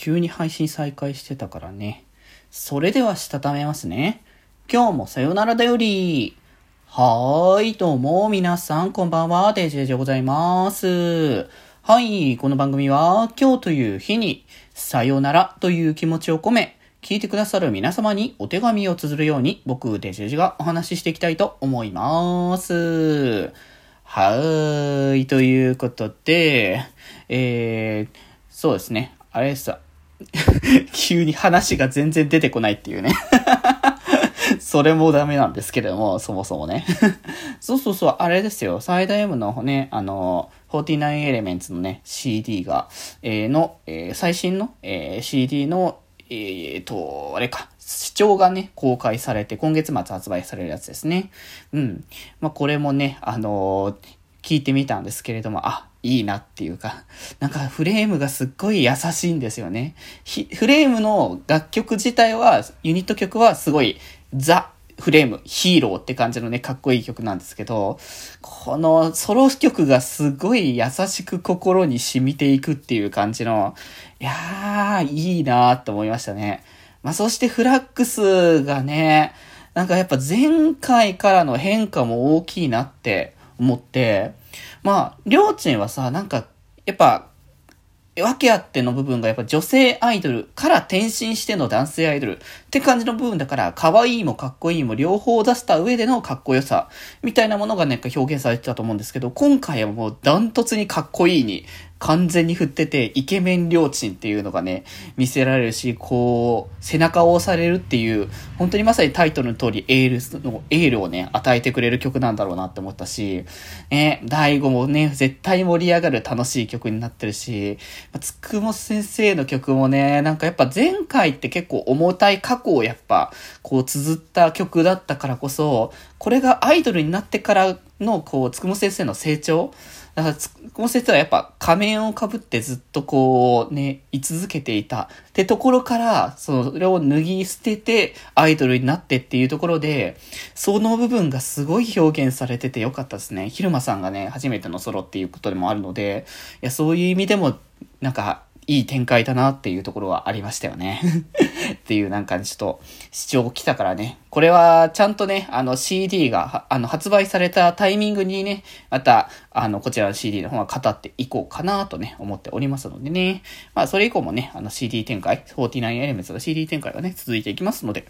急に配信再開してたからね。それではしたためますね。今日もさよならだより。はーい、どうも、皆さん、こんばんは、デジェジでございます。はい、この番組は、今日という日に、さよならという気持ちを込め、聞いてくださる皆様にお手紙を綴るように、僕、デジェジがお話ししていきたいと思います。はーい、ということで、えー、そうですね、あれさ、急に話が全然出てこないっていうね。それもダメなんですけれども、そもそもね。そうそうそう、あれですよ。サイダー M のね、あの、49 Elements のね、CD が、えー、の、えー、最新の、えー、CD の、えー、と、あれか、視聴がね、公開されて、今月末発売されるやつですね。うん。まあ、これもね、あの聞いてみたんですけれども、あ、いいなっていうか、なんかフレームがすっごい優しいんですよね。フレームの楽曲自体は、ユニット曲はすごいザ・フレーム、ヒーローって感じのね、かっこいい曲なんですけど、このソロ曲がすごい優しく心に染みていくっていう感じの、いやー、いいなーって思いましたね。まあ、そしてフラックスがね、なんかやっぱ前回からの変化も大きいなって思って、まあ、りょうちんはさ、なんか、やっぱ、訳あっての部分がやっぱ女性アイドルから転身しての男性アイドルって感じの部分だから、可愛いもかっこいいも両方出した上でのかっこよさみたいなものがね、表現されてたと思うんですけど、今回はもうダントツにかっこいいに完全に振ってて、イケメンりょうちんっていうのがね、見せられるし、こう、背中を押されるっていう、本当にまさにタイトルの通り、エールの、エールをね、与えてくれる曲なんだろうなって思ったし、ね、第5もね、絶対盛り上がる楽しい曲になってるし、つくも先生の曲もね、なんかやっぱ前回って結構重たい過去をやっぱ、こう綴った曲だったからこそ、これがアイドルになってからの、こう、つくも先生の成長だから、つくも先生はやっぱ仮面をかぶってずっとこうね、居続けていたってところから、それを脱ぎ捨ててアイドルになってっていうところで、その部分がすごい表現されててよかったですね。昼間さんがね、初めてのソロっていうことでもあるので、いや、そういう意味でも、なんか、いい展開だなっていうところはありましたよね。っていうなんかちょっと主張来たからね。これはちゃんとね、あの CD があの発売されたタイミングにね、またあのこちらの CD の方は語っていこうかなとね、思っておりますのでね。まあそれ以降もね、あの CD 展開、49 Elements の CD 展開がね、続いていきますので。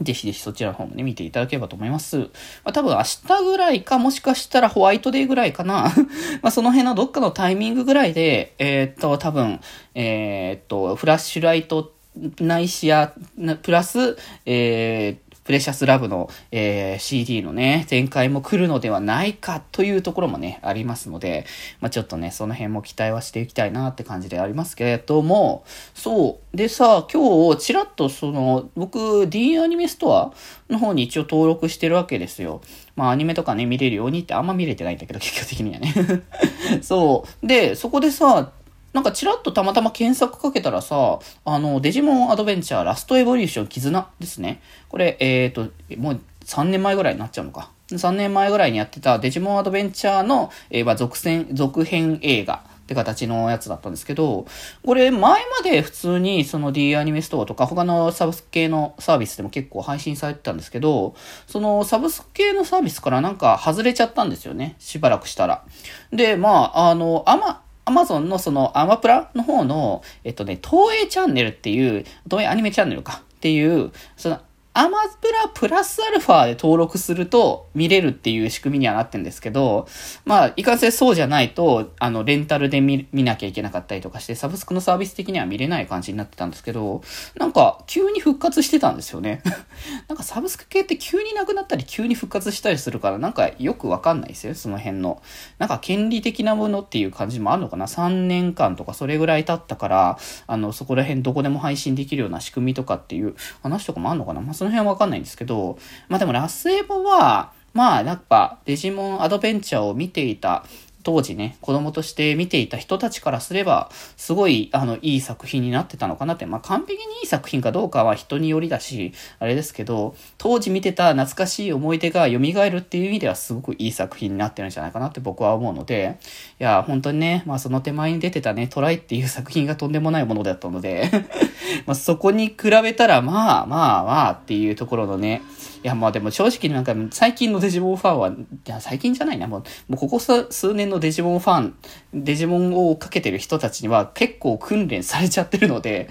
ぜひぜひそちらの方もね、見ていただければと思います。まあ、多分明日ぐらいか、もしかしたらホワイトデーぐらいかな。まあ、その辺のどっかのタイミングぐらいで、えー、っと、多分、えー、っと、フラッシュライトないしや、プラス、えー、プレシャスラブの、えー、CD のね、展開も来るのではないかというところもね、ありますので、まあ、ちょっとね、その辺も期待はしていきたいなって感じでありますけれども、そう。でさ、今日、ちらっとその、僕、D アニメストアの方に一応登録してるわけですよ。まあ、アニメとかね、見れるようにってあんま見れてないんだけど、結局的にはね。そう。で、そこでさ、なんかチラッとたまたま検索かけたらさ、あの、デジモンアドベンチャーラストエボリューション絆ですね。これ、えっ、ー、と、もう3年前ぐらいになっちゃうのか。3年前ぐらいにやってたデジモンアドベンチャーの、えー、ま、続編、続編映画。って形のやつだったんですけど、これ前まで普通にその D アニメストアとか他のサブスク系のサービスでも結構配信されてたんですけど、そのサブスク系のサービスからなんか外れちゃったんですよね。しばらくしたら。で、まあ、あの、アマ、アマゾンのそのアマプラの方の、えっとね、東映チャンネルっていう、東映アニメチャンネルかっていう、そのアマプラプラスアルファで登録すると見れるっていう仕組みにはなってんですけど、まあ、いかんせんそうじゃないと、あの、レンタルで見なきゃいけなかったりとかして、サブスクのサービス的には見れない感じになってたんですけど、なんか、急に復活してたんですよね。なんかサブスク系って急になくなったり、急に復活したりするから、なんかよくわかんないですよ、その辺の。なんか権利的なものっていう感じもあるのかな ?3 年間とかそれぐらい経ったから、あの、そこら辺どこでも配信できるような仕組みとかっていう話とかもあるのかな？まあ、の辺はわかんないんですけど、まあでもラスエボは、まあやっぱデジモンアドベンチャーを見ていた当時ね、子供として見ていた人たちからすれば、すごい、あの、いい作品になってたのかなって、まあ、完璧にいい作品かどうかは人によりだし、あれですけど、当時見てた懐かしい思い出が蘇るっていう意味ではすごくいい作品になってるんじゃないかなって僕は思うので、いや、本当にね、まあ、その手前に出てたね、トライっていう作品がとんでもないものだったので ま、そこに比べたら、まあまあまあっていうところのね、や、まあでも正直なんか最近のデジモンファンは、いや、最近じゃないな、もう、もうここ数年のデジモンファン、デジモンを追っかけてる人たちには結構訓練されちゃってるので、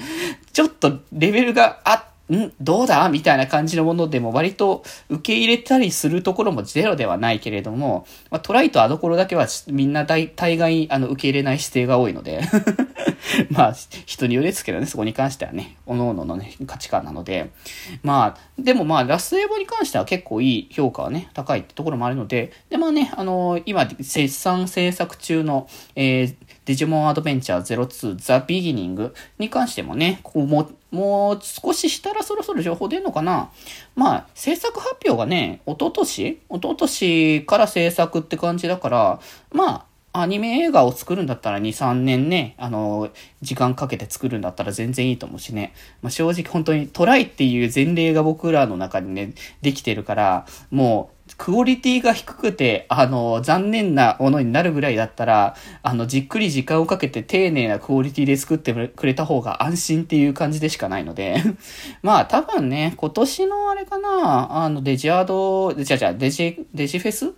ちょっとレベルがあってん？どうだ？みたいな感じのものでも割と受け入れたりするところもゼロではないけれども、まあ、トライとアドコロだけはみんな大大概あの受け入れない姿勢が多いので まあ人によるですけどね、そこに関してはね、各々のね、価値観なので、まあ、でもまあラスエボに関しては結構いい評価はね、高いってところもあるので、でまあね、あのー、今、絶賛制作中の、えー、デジモンアドベンチャー02ザ・ビギニングに関してもね、こうももう少ししたらそろそろ情報出んのかなまあ、制作発表がね、一昨年一昨年から制作って感じだから、まあ、アニメ映画を作るんだったら2、3年ね、あの、時間かけて作るんだったら全然いいと思うしね。まあ、正直本当にトライっていう前例が僕らの中にね、できてるから、もう、クオリティが低くて、あの、残念なものになるぐらいだったら、あの、じっくり時間をかけて丁寧なクオリティで作ってくれた方が安心っていう感じでしかないので、まあ多分ね、今年のあれかな、あの、デジアード、じゃじゃデジ、デジフェス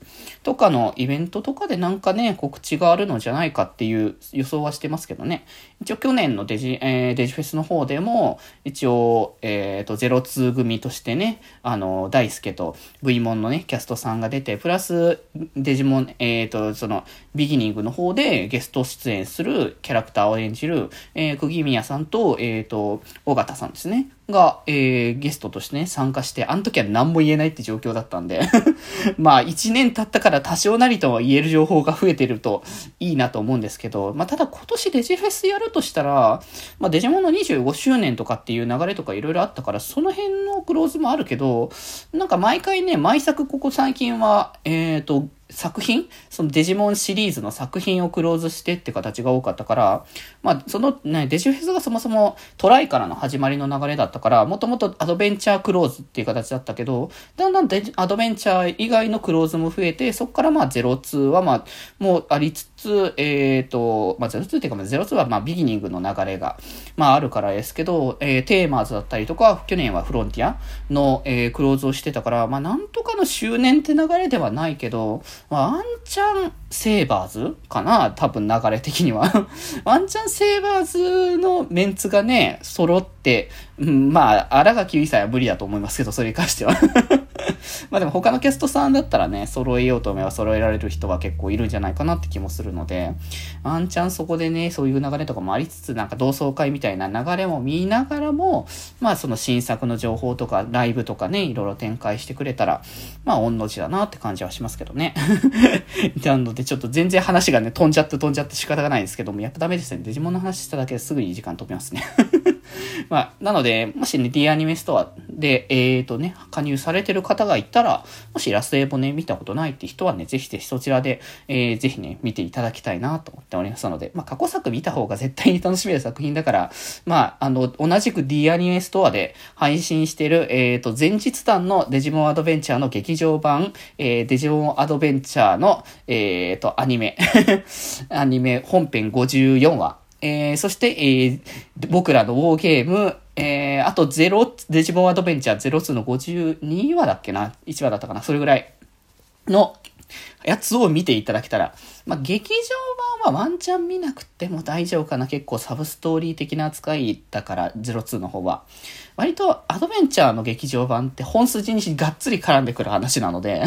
とかのイベントとかでなんかね、告知があるのじゃないかっていう予想はしてますけどね。一応去年のデジ、えー、デジフェスの方でも、一応、えっ、ー、と、02組としてね、あの、大輔と V モンのね、キャストさんが出て、プラス、デジモン、えっ、ー、と、その、ビギニングの方でゲスト出演するキャラクターを演じる、えー、釘宮さんと、えっ、ー、と、尾形さんですね。が、えー、ゲストとしてね、参加して、あの時は何も言えないって状況だったんで。まあ、1年経ったから多少なりとは言える情報が増えてるといいなと思うんですけど、まあ、ただ今年デジフェスやるとしたら、まあ、デジモンの25周年とかっていう流れとかいろいろあったから、その辺のクローズもあるけど、なんか毎回ね、毎作ここ最近は、えっ、ー、と、作品？そのデジモンシリーズの作品をクローズしてって形が多かったから、まあ、そのね、デジフェスがそもそもトライからの始まりの流れだったから、もともとアドベンチャークローズっていう形だったけど、だんだんデアドベンチャー以外のクローズも増えて、そこからまあ02はまあ、もうありつつ、えっ、ー、と、まあ02っていうか02はまあビギニングの流れが、まああるからですけど、えー、テーマーズだったりとか、去年はフロンティアの、えー、クローズをしてたから、まあなんとかの周年って流れではないけど、まあ、ワンチャンセーバーズかな多分流れ的には。ワンチャンセーバーズのメンツがね、揃って、うん、まあ、荒垣結衣さんは無理だと思いますけど、それに関しては。まあでも他のキャストさんだったらね、揃えようと思えば揃えられる人は結構いるんじゃないかなって気もするので、ワンチャンそこでね、そういう流れとかもありつつ、なんか同窓会みたいな流れも見ながらも、まあその新作の情報とか、ライブとかね、いろいろ展開してくれたら、まあ、御の字だなって感じはしますけどね。なので、ちょっと全然話がね、飛んじゃって飛んじゃって仕方がないですけども、やっぱダメですね。デジモンの話しただけですぐに時間飛びますね。まあ、なので、もしね、D アニメストアで、えっ、ー、とね、加入されてる方がいたら、もしラスエボね、見たことないって人はね、ぜひぜひそちらで、えー、ぜひね、見ていただきたいなと思っておりますので、まあ、過去作見た方が絶対に楽しめる作品だから、まあ、あの、同じく D アニメストアで配信してる、えっ、ー、と、前日談のデジモンアドベンチャーの劇場版、えー、デジモンアドベンチャーの、えっ、ー、と、アニメ アニメ本編54話、えー、そして、えー、僕らのウォーゲーム、えー、あと0、デジモンアドベンチャー02の52話だっけな ?1 話だったかな？それぐらいのやつを見ていただけたら、まあ、劇場版はワンチャン見なくても大丈夫かな。結構サブストーリー的な扱いだから、02の方は。割とアドベンチャーの劇場版って本筋にがっつり絡んでくる話なので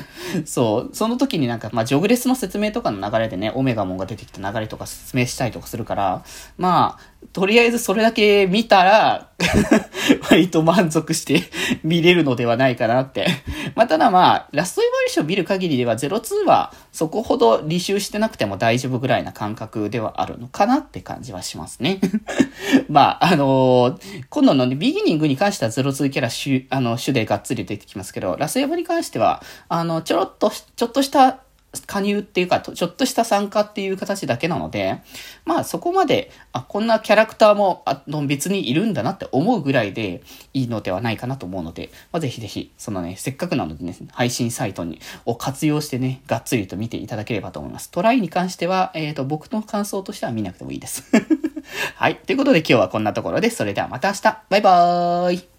そう、その時になんか、まあ、ジョグレスの説明とかの流れでね、オメガモンが出てきた流れとか説明したりとかするから、まあ、とりあえずそれだけ見たら 割と満足して 見れるのではないかなって。まあ、ただまあ、ラストエヴァリション見る限りでは02はそこほど履修してなくても大丈夫ぐらいな感覚ではあるのかなって感じはしますね。まあ、あのー、今度のね、ビギニングに関しては02キャラ主、あの、主でがっつり出てきますけど、ラスエヴァに関しては、あの、ちょろっと、ちょっとした加入っていうか、ちょっとした参加っていう形だけなので、まあそこまで、あ、こんなキャラクターもあの別にいるんだなって思うぐらいでいいのではないかなと思うので、まあ、ぜひぜひ、そのね、せっかくなのでね、配信サイトに、を活用してね、がっつりと見ていただければと思います。トライに関しては、えっ、ー、と、僕の感想としては見なくてもいいです。はい。ということで今日はこんなところです。それではまた明日。バイバーイ。